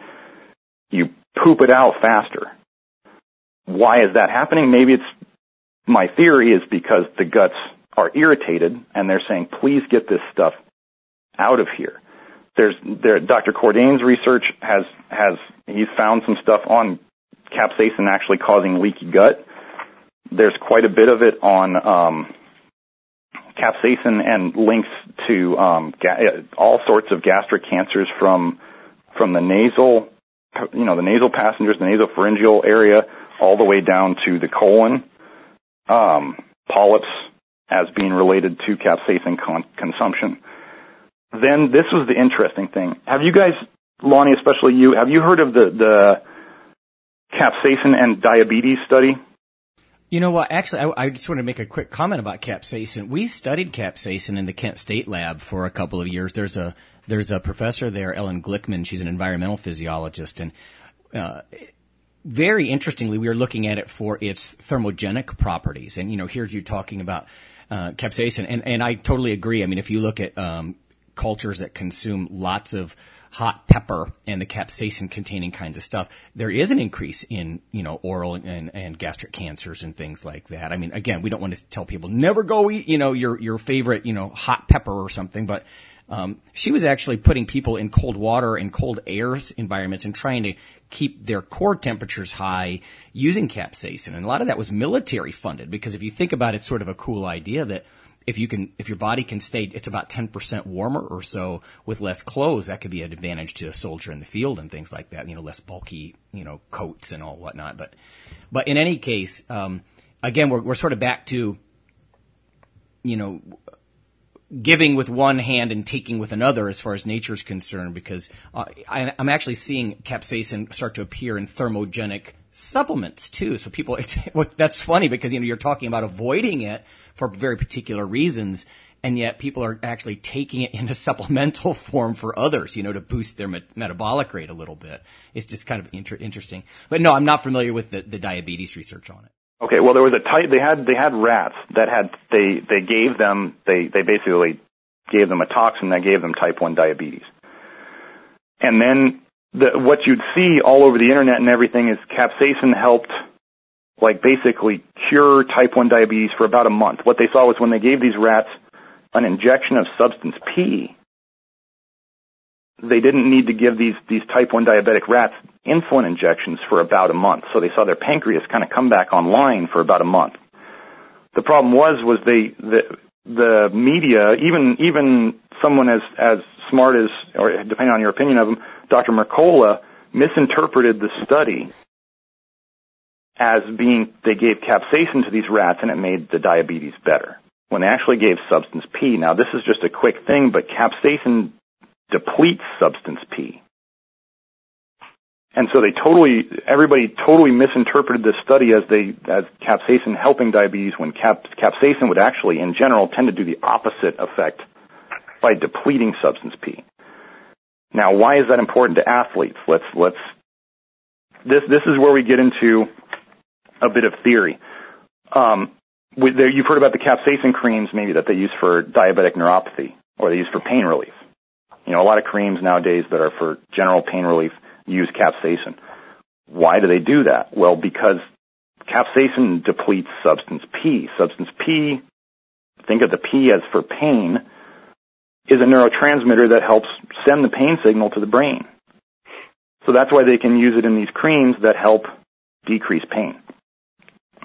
you poop it out faster. Why is that happening? Maybe it's my theory is because the guts are irritated and they're saying, please get this stuff out of here. There's there, Dr. Cordain's research has has he's found some stuff on capsaicin actually causing leaky gut. There's quite a bit of it on um, capsaicin and links to um, ga- all sorts of gastric cancers from from the nasal, you know, the nasal passengers, the nasopharyngeal area, all the way down to the colon, um, polyps as being related to capsaicin con- consumption. Then this was the interesting thing. Have you guys, Lonnie, especially you, have you heard of the, the capsaicin and diabetes study? You know what? Actually, I, I, just want to make a quick comment about capsaicin. We studied capsaicin in the Kent State lab for a couple of years. There's a there's a professor there, Ellen Glickman. She's an environmental physiologist, and uh, very interestingly, we are looking at it for its thermogenic properties. And, you know, here's you talking about uh, capsaicin. And, and I totally agree. I mean, if you look at um, cultures that consume lots of hot pepper and the capsaicin containing kinds of stuff, there is an increase in, you know, oral and, and gastric cancers and things like that. I mean, again, we don't want to tell people never go eat, you know, your, your favorite, you know, hot pepper or something, but um, she was actually putting people in cold water and cold air environments and trying to keep their core temperatures high using capsaicin. And a lot of that was military funded because if you think about it, it's sort of a cool idea that if you can, if your body can stay, it's about 10% warmer or so with less clothes, that could be an advantage to a soldier in the field and things like that, you know, less bulky, you know, coats and all whatnot. But, but in any case, um, again, we're, we're sort of back to, you know, giving with one hand and taking with another as far as nature is concerned because uh, I, am actually seeing capsaicin start to appear in thermogenic supplements too. So people, that's funny because you know you're talking about avoiding it for very particular reasons, and yet people are actually taking it in a supplemental form for others, you know, to boost their met- metabolic rate a little bit. It's just kind of inter- interesting. But no, I'm not familiar with the, the diabetes research on it. Okay, well there was a type they had they had rats that had they they gave them they they basically gave them a toxin that gave them type 1 diabetes. And then the, what you'd see all over the internet and everything is capsaicin helped like basically cure type 1 diabetes for about a month. What they saw was when they gave these rats an injection of substance P, they didn't need to give these, these type 1 diabetic rats insulin injections for about a month. So they saw their pancreas kind of come back online for about a month. The problem was, was they, the, the media, even, even someone as, as smart as, or depending on your opinion of him, Dr. Mercola misinterpreted the study as being, they gave capsaicin to these rats and it made the diabetes better. When they actually gave substance P. Now this is just a quick thing, but capsaicin depletes substance P. And so they totally, everybody totally misinterpreted this study as they, as capsaicin helping diabetes when cap, capsaicin would actually, in general, tend to do the opposite effect by depleting substance P. Now, why is that important to athletes? Let's let's this this is where we get into a bit of theory. Um, there, you've heard about the capsaicin creams, maybe that they use for diabetic neuropathy or they use for pain relief. You know, a lot of creams nowadays that are for general pain relief use capsaicin. Why do they do that? Well, because capsaicin depletes substance P. Substance P, think of the P as for pain, is a neurotransmitter that helps send the pain signal to the brain. So that's why they can use it in these creams that help decrease pain.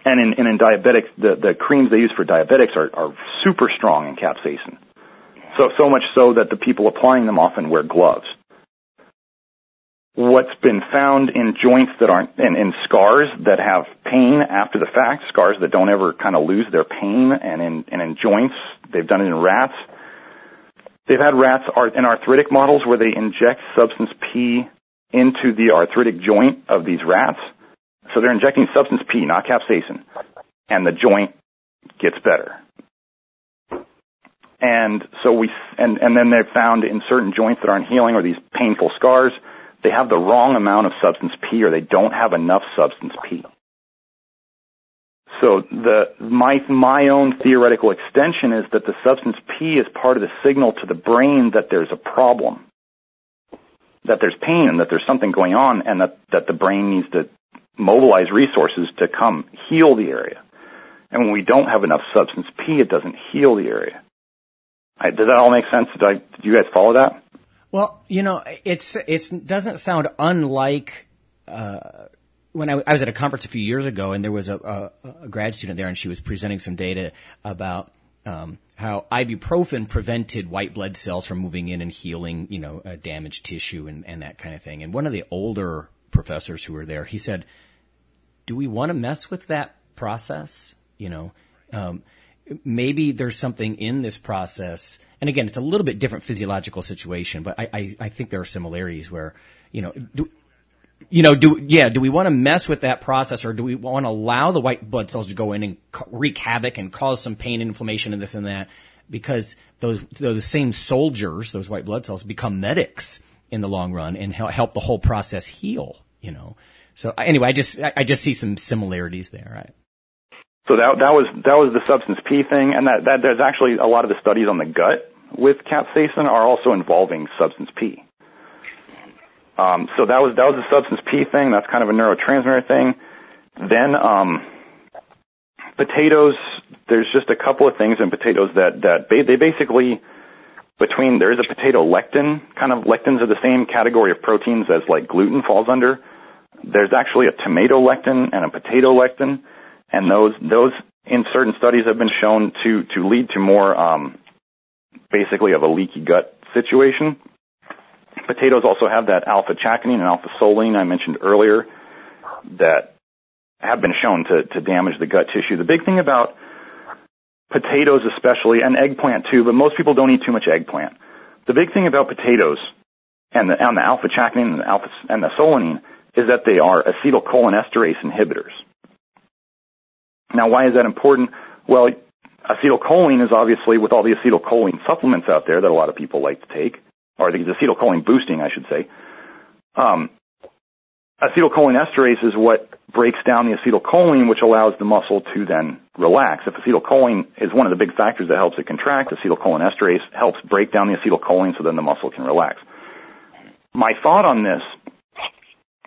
And in, and in diabetics, the, the creams they use for diabetics are, are super strong in capsaicin. So, so much so that the people applying them often wear gloves. What's been found in joints that aren't, in, in scars that have pain after the fact, scars that don't ever kind of lose their pain, and in, and in joints, they've done it in rats. They've had rats in arthritic models where they inject substance P into the arthritic joint of these rats. So they're injecting substance P, not capsaicin, and the joint gets better. And so we, and, and then they've found in certain joints that aren't healing or these painful scars, they have the wrong amount of substance P or they don't have enough substance P. So the, my, my own theoretical extension is that the substance P is part of the signal to the brain that there's a problem, that there's pain and that there's something going on and that, that the brain needs to mobilize resources to come heal the area. And when we don't have enough substance P, it doesn't heal the area. Does that all make sense? Did, I, did you guys follow that? Well, you know, it's it doesn't sound unlike uh, when I, I, was at a conference a few years ago, and there was a, a, a grad student there, and she was presenting some data about um, how ibuprofen prevented white blood cells from moving in and healing, you know, uh, damaged tissue and, and that kind of thing. And one of the older professors who were there, he said, "Do we want to mess with that process? You know." Um, maybe there's something in this process. And again, it's a little bit different physiological situation, but I, I, I think there are similarities where, you know, do, you know, do, yeah, do we want to mess with that process or do we want to allow the white blood cells to go in and wreak havoc and cause some pain and inflammation and this and that? Because those, those same soldiers, those white blood cells become medics in the long run and help the whole process heal, you know? So uh, anyway, I just, I just see some similarities there. Right? So that that was that was the substance P thing, and that, that there's actually a lot of the studies on the gut with capsaicin are also involving substance P. Um, so that was that was the substance P thing. That's kind of a neurotransmitter thing. Then um, potatoes. There's just a couple of things in potatoes that that they, they basically between there is a potato lectin. Kind of lectins are the same category of proteins as like gluten falls under. There's actually a tomato lectin and a potato lectin and those those in certain studies have been shown to to lead to more um, basically of a leaky gut situation. Potatoes also have that alpha chaconine and alpha solanine I mentioned earlier that have been shown to to damage the gut tissue. The big thing about potatoes especially and eggplant too, but most people don't eat too much eggplant. The big thing about potatoes and the, and the alpha chaconine and the alpha and the solanine is that they are acetylcholinesterase inhibitors. Now, why is that important? Well, acetylcholine is obviously with all the acetylcholine supplements out there that a lot of people like to take, or the acetylcholine boosting, I should say. Um, acetylcholine esterase is what breaks down the acetylcholine, which allows the muscle to then relax. If acetylcholine is one of the big factors that helps it contract, acetylcholine esterase helps break down the acetylcholine so then the muscle can relax. My thought on this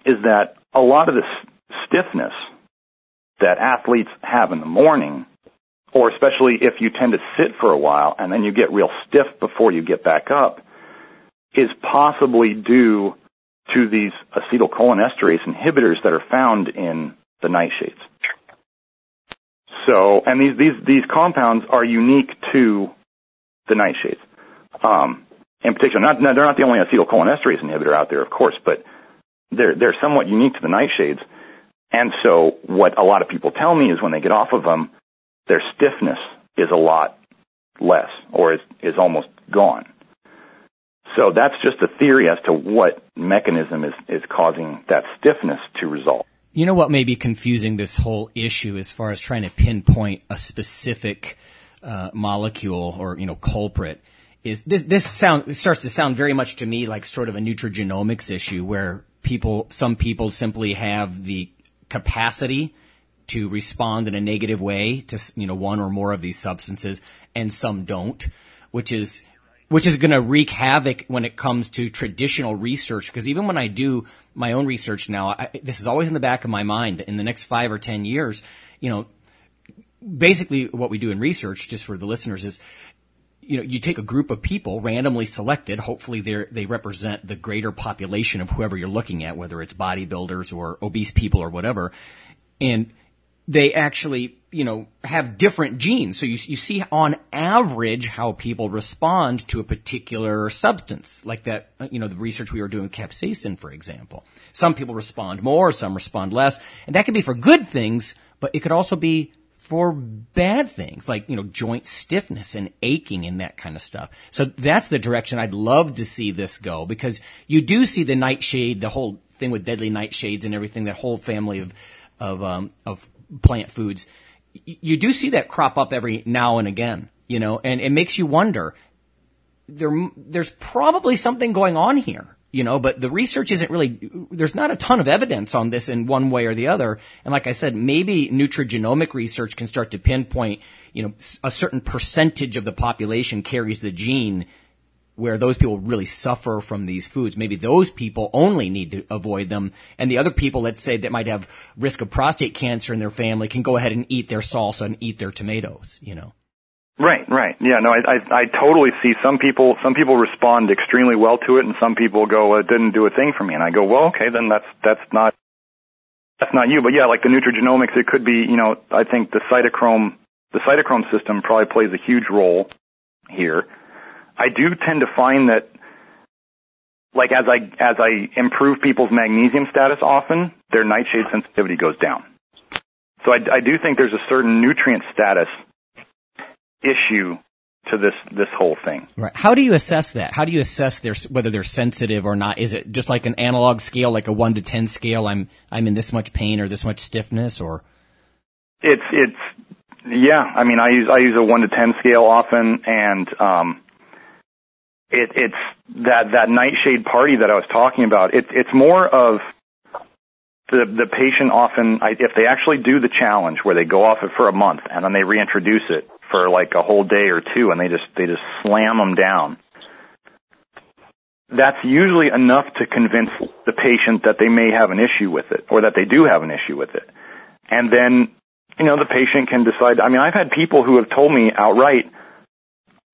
is that a lot of this stiffness that athletes have in the morning, or especially if you tend to sit for a while and then you get real stiff before you get back up, is possibly due to these acetylcholinesterase inhibitors that are found in the nightshades. So, and these, these, these compounds are unique to the nightshades. Um, in particular, not, they're not the only acetylcholinesterase inhibitor out there, of course, but they're, they're somewhat unique to the nightshades. And so what a lot of people tell me is when they get off of them, their stiffness is a lot less or is, is almost gone. So that's just a theory as to what mechanism is, is causing that stiffness to resolve. You know what may be confusing this whole issue as far as trying to pinpoint a specific uh, molecule or you know culprit is this this sound starts to sound very much to me like sort of a nutrigenomics issue where people some people simply have the capacity to respond in a negative way to you know one or more of these substances and some don't which is which is going to wreak havoc when it comes to traditional research because even when I do my own research now I, this is always in the back of my mind in the next 5 or 10 years you know basically what we do in research just for the listeners is you know, you take a group of people randomly selected. Hopefully, they they represent the greater population of whoever you're looking at, whether it's bodybuilders or obese people or whatever, and they actually, you know, have different genes. So you you see on average how people respond to a particular substance, like that. You know, the research we were doing with capsaicin, for example. Some people respond more, some respond less, and that could be for good things, but it could also be for bad things like, you know, joint stiffness and aching and that kind of stuff. So that's the direction I'd love to see this go because you do see the nightshade, the whole thing with deadly nightshades and everything, that whole family of, of, um, of plant foods. You do see that crop up every now and again, you know, and it makes you wonder, there, there's probably something going on here you know, but the research isn't really, there's not a ton of evidence on this in one way or the other. And like I said, maybe nutrigenomic research can start to pinpoint, you know, a certain percentage of the population carries the gene where those people really suffer from these foods. Maybe those people only need to avoid them. And the other people, let's say that might have risk of prostate cancer in their family can go ahead and eat their salsa and eat their tomatoes, you know. Right, right. Yeah, no, I, I, I totally see some people, some people respond extremely well to it and some people go, well, it didn't do a thing for me. And I go, well, okay, then that's, that's not, that's not you. But yeah, like the nutrigenomics, it could be, you know, I think the cytochrome, the cytochrome system probably plays a huge role here. I do tend to find that, like as I, as I improve people's magnesium status often, their nightshade sensitivity goes down. So I, I do think there's a certain nutrient status issue to this this whole thing. Right. How do you assess that? How do you assess their whether they're sensitive or not? Is it just like an analog scale, like a one to ten scale? I'm I'm in this much pain or this much stiffness, or it's it's yeah. I mean, I use I use a one to ten scale often, and um, it it's that that nightshade party that I was talking about. It's it's more of the the patient often if they actually do the challenge where they go off it for a month and then they reintroduce it for like a whole day or two and they just they just slam them down that's usually enough to convince the patient that they may have an issue with it or that they do have an issue with it and then you know the patient can decide i mean i've had people who have told me outright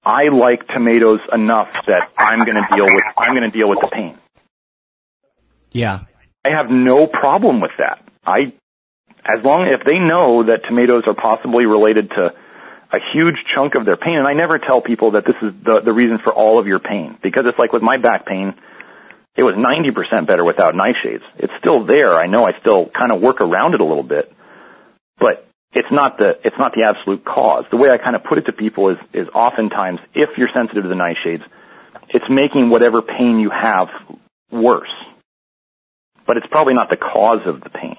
i like tomatoes enough that i'm going to deal with i'm going to deal with the pain yeah I have no problem with that. I, as long if they know that tomatoes are possibly related to a huge chunk of their pain, and I never tell people that this is the the reason for all of your pain because it's like with my back pain, it was 90% better without nightshades. It's still there. I know I still kind of work around it a little bit, but it's not the it's not the absolute cause. The way I kind of put it to people is is oftentimes if you're sensitive to the nightshades, it's making whatever pain you have worse but it's probably not the cause of the pain.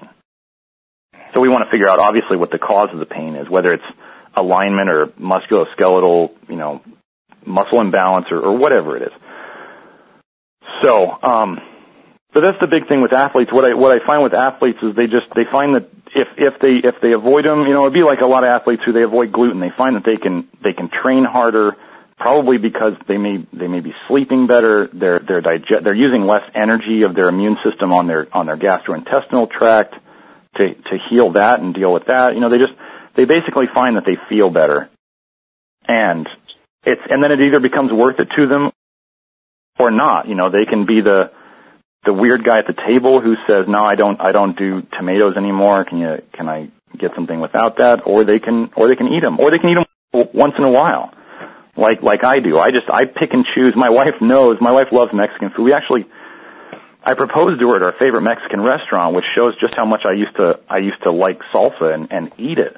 So we want to figure out obviously what the cause of the pain is, whether it's alignment or musculoskeletal, you know, muscle imbalance or, or whatever it is. So, um, but that's the big thing with athletes. What I what I find with athletes is they just they find that if if they if they avoid them, you know, it'd be like a lot of athletes who they avoid gluten. They find that they can they can train harder, probably because they may they may be sleeping better. They're they're digest they're using less energy of their immune system on their on their gastrointestinal tract to to heal that and deal with that. You know, they just they basically find that they feel better, and it's and then it either becomes worth it to them or not. You know, they can be the the weird guy at the table who says, "No, I don't I don't do tomatoes anymore. Can you can I get something without that?" Or they can or they can eat them, or they can eat them once in a while like like I do. I just I pick and choose. My wife knows. My wife loves Mexican food. We actually I proposed to her at our favorite Mexican restaurant, which shows just how much I used to I used to like salsa and, and eat it.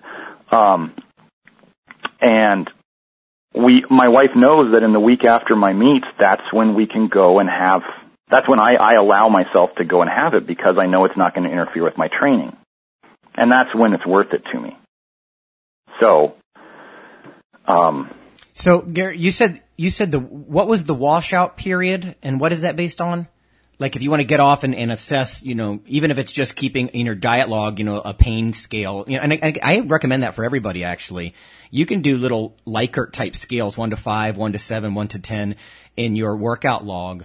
Um, and we my wife knows that in the week after my meets, that's when we can go and have. That's when I, I allow myself to go and have it because I know it's not going to interfere with my training, and that's when it's worth it to me. So, um, So, Garrett, you said you said the what was the washout period, and what is that based on? Like, if you want to get off and, and assess, you know, even if it's just keeping in your diet log, you know, a pain scale, you know, and I, I recommend that for everybody. Actually, you can do little Likert type scales, one to five, one to seven, one to ten, in your workout log.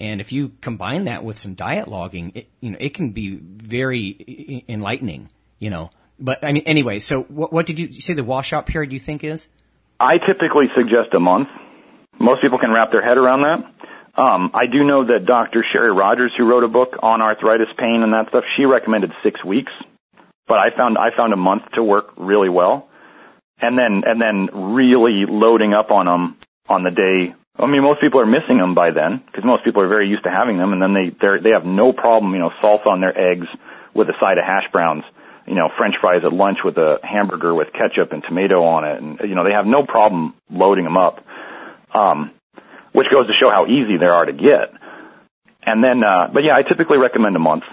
And if you combine that with some diet logging, it, you know, it can be very enlightening, you know. But I mean, anyway, so what, what did you say the washout period you think is? I typically suggest a month. Most people can wrap their head around that. Um, I do know that Dr. Sherry Rogers, who wrote a book on arthritis pain and that stuff, she recommended six weeks, but I found I found a month to work really well, and then and then really loading up on them on the day. I mean, most people are missing them by then because most people are very used to having them, and then they they they have no problem, you know, salt on their eggs with a side of hash browns you know, French fries at lunch with a hamburger with ketchup and tomato on it, and you know they have no problem loading them up, um, which goes to show how easy they are to get. And then, uh, but yeah, I typically recommend a month.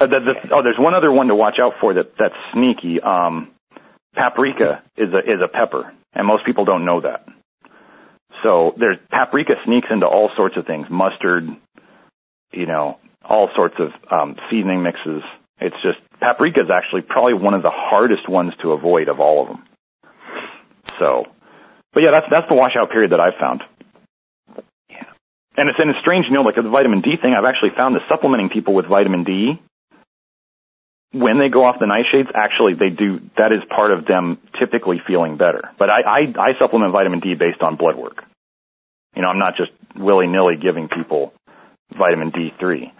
Uh, the, the, oh, there's one other one to watch out for that that's sneaky. Um, paprika is a is a pepper, and most people don't know that. So there's paprika sneaks into all sorts of things, mustard, you know, all sorts of um, seasoning mixes. It's just paprika is actually probably one of the hardest ones to avoid of all of them. So, but yeah, that's that's the washout period that I've found. Yeah, and it's in a strange, you know, like the vitamin D thing. I've actually found that supplementing people with vitamin D when they go off the nightshades, actually they do. That is part of them typically feeling better. But I I, I supplement vitamin D based on blood work. You know, I'm not just willy nilly giving people vitamin D3.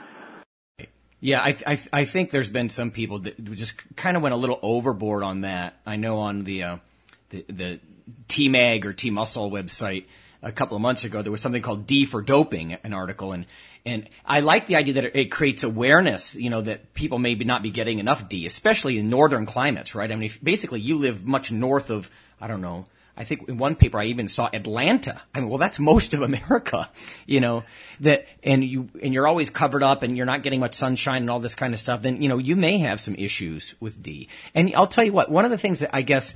Yeah, I, I, I think there's been some people that just kind of went a little overboard on that. I know on the uh, the, the T Mag or T Muscle website a couple of months ago there was something called D for doping, an article, and and I like the idea that it, creates awareness. You know that people may not be getting enough D, especially in northern climates, right? I mean, if, basically you live much north of I don't know I think in one paper I even saw Atlanta. I mean, well, that's most of America, you know, that, and you, and you're always covered up and you're not getting much sunshine and all this kind of stuff, then, you know, you may have some issues with D. And I'll tell you what, one of the things that I guess,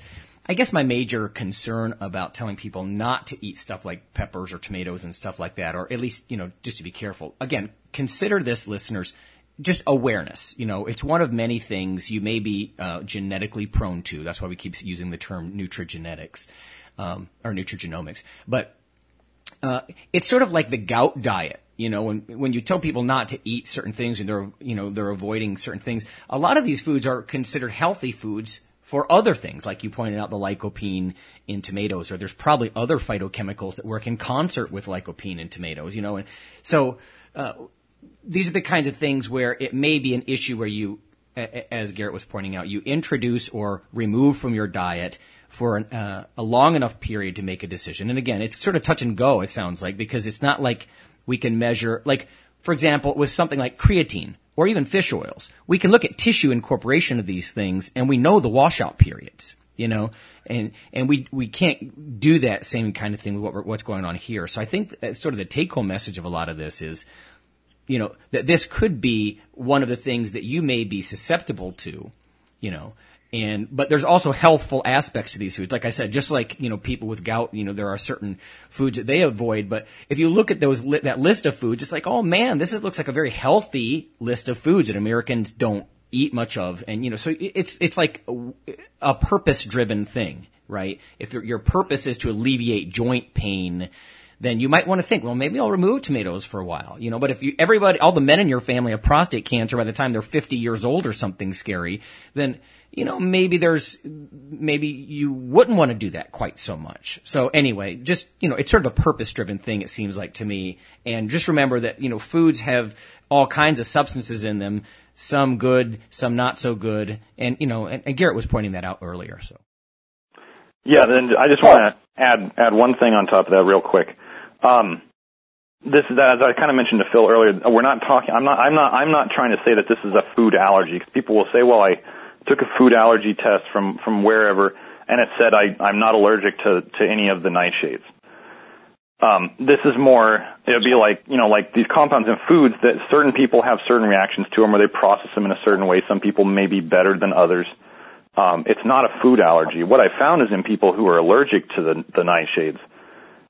I guess my major concern about telling people not to eat stuff like peppers or tomatoes and stuff like that, or at least, you know, just to be careful. Again, consider this, listeners, just awareness. You know, it's one of many things you may be uh, genetically prone to. That's why we keep using the term nutrigenetics um, or nutrigenomics. But uh, it's sort of like the gout diet. You know, when when you tell people not to eat certain things and they're you know they're avoiding certain things, a lot of these foods are considered healthy foods for other things, like you pointed out the lycopene in tomatoes, or there's probably other phytochemicals that work in concert with lycopene in tomatoes. You know, and so. Uh, these are the kinds of things where it may be an issue where you, as Garrett was pointing out, you introduce or remove from your diet for an, uh, a long enough period to make a decision. And again, it's sort of touch and go, it sounds like, because it's not like we can measure, like, for example, with something like creatine or even fish oils, we can look at tissue incorporation of these things and we know the washout periods, you know, and, and we, we can't do that same kind of thing with what, what's going on here. So I think sort of the take home message of a lot of this is, you know, that this could be one of the things that you may be susceptible to, you know, and but there's also healthful aspects to these foods. Like I said, just like you know people with gout, you know there are certain foods that they avoid. But if you look at those that list of foods, it's like oh man, this is, looks like a very healthy list of foods that Americans don't eat much of. And you know, so it's it's like a, a purpose driven thing, right? If your purpose is to alleviate joint pain, then you might want to think, well, maybe I'll remove tomatoes for a while, you know. But if you, everybody, all the men in your family have prostate cancer by the time they're 50 years old or something scary, then, you know, maybe there's, maybe you wouldn't want to do that quite so much. So anyway, just, you know, it's sort of a purpose driven thing, it seems like to me. And just remember that, you know, foods have all kinds of substances in them, some good, some not so good. And, you know, and, and Garrett was pointing that out earlier, so. Yeah, then I just want to add add one thing on top of that real quick. Um, this is as I kind of mentioned to Phil earlier. We're not talking. I'm not. I'm not. I'm not trying to say that this is a food allergy. Cause people will say, "Well, I took a food allergy test from from wherever, and it said I I'm not allergic to to any of the nightshades." Um, this is more. It'd be like you know, like these compounds in foods that certain people have certain reactions to them, or they process them in a certain way. Some people may be better than others. Um, it's not a food allergy. What I found is in people who are allergic to the the nightshades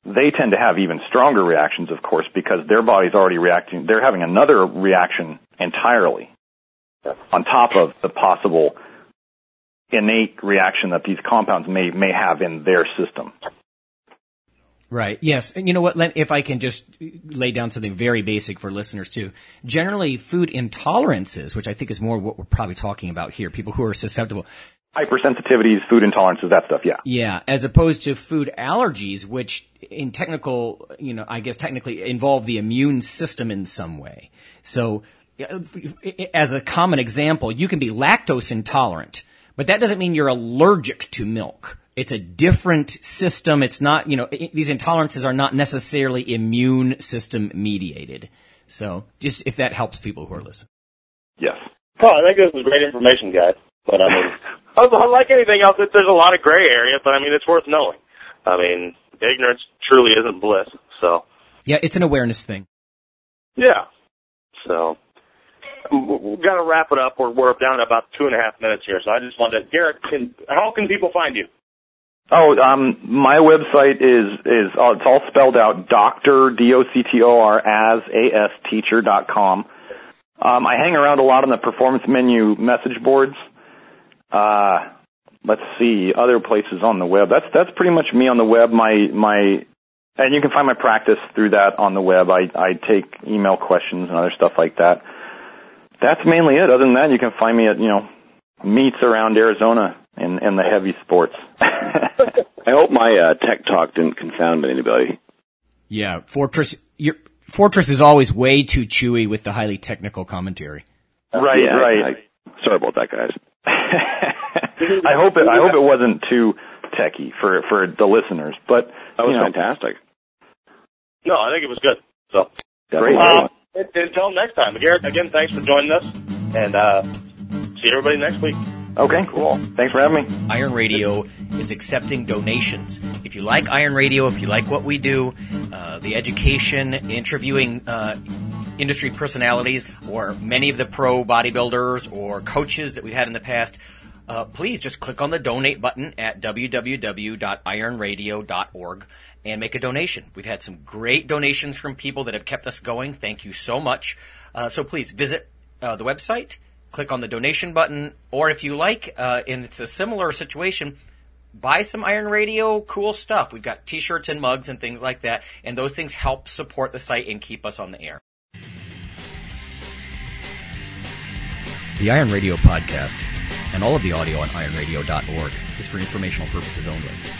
they tend to have even stronger reactions, of course, because their body's already reacting. They're having another reaction entirely on top of the possible innate reaction that these compounds may may have in their system. Right. Yes. And you know what? If I can just lay down something very basic for listeners too. Generally, food intolerances, which I think is more what we're probably talking about here, people who are susceptible. Hypersensitivities, food intolerances, that stuff, yeah. Yeah. As opposed to food allergies, which in technical, you know, I guess technically involve the immune system in some way. So, as a common example, you can be lactose intolerant, but that doesn't mean you're allergic to milk it's a different system. It's not, you know, these intolerances are not necessarily immune system mediated. So just if that helps people who are listening. Yes. Well, I think this is great information, guys. But I mean, like anything else, there's a lot of gray area, but I mean, it's worth knowing. I mean, ignorance truly isn't bliss. So. Yeah, it's an awareness thing. Yeah. So we've got to wrap it up. We're, we're down to about two and a half minutes here. So I just wanted to, Garrett, can, how can people find you? Oh, um, my website is is uh, it's all spelled out. Doctor D O C T O R as A S teacher dot com. Um, I hang around a lot on the performance menu message boards. Uh, let's see other places on the web. That's that's pretty much me on the web. My my and you can find my practice through that on the web. I I take email questions and other stuff like that. That's mainly it. Other than that, you can find me at you know meets around Arizona and and the heavy sports. I hope my uh, tech talk didn't confound anybody. Yeah, Fortress. Your Fortress is always way too chewy with the highly technical commentary. Right, yeah, right. I, sorry about that, guys. I hope it. I hope it wasn't too techy for for the listeners, but that was you know, fantastic. No, I think it was good. So great. Uh, until next time, Garrett. Again, thanks for joining us, and uh, see everybody next week. Okay, cool. Thanks for having me. Iron Radio is accepting donations. If you like Iron Radio, if you like what we do, uh, the education, interviewing uh, industry personalities, or many of the pro bodybuilders or coaches that we've had in the past, uh, please just click on the donate button at www.ironradio.org and make a donation. We've had some great donations from people that have kept us going. Thank you so much. Uh, so please visit uh, the website click on the donation button, or if you like, uh, and it's a similar situation, buy some Iron Radio cool stuff. We've got t-shirts and mugs and things like that, and those things help support the site and keep us on the air. The Iron Radio podcast and all of the audio on ironradio.org is for informational purposes only.